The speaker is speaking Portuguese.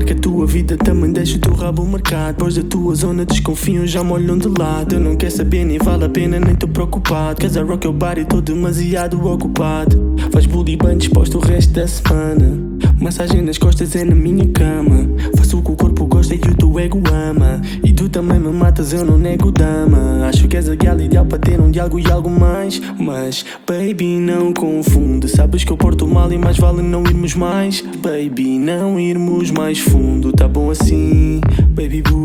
Take a tua vida, também deixo o teu rabo marcado. Depois da tua zona desconfiam, já me olham de lado. Eu não quero saber, nem vale a pena, nem tô preocupado. Cause I rock your body, tô demasiado ocupado. Faz bully bem disposto o resto da semana. Massagem nas costas é na minha cama. Faço o que o corpo gosta e o teu ego ama. E tu também me matas, eu não nego dama. Acho que és a gal ideal para ter um diálogo e algo mais. Mas, baby, não confunde. Sabes que eu porto mal e mais vale não irmos mais. Baby, não irmos mais fundo. Tá bom assim, baby boo.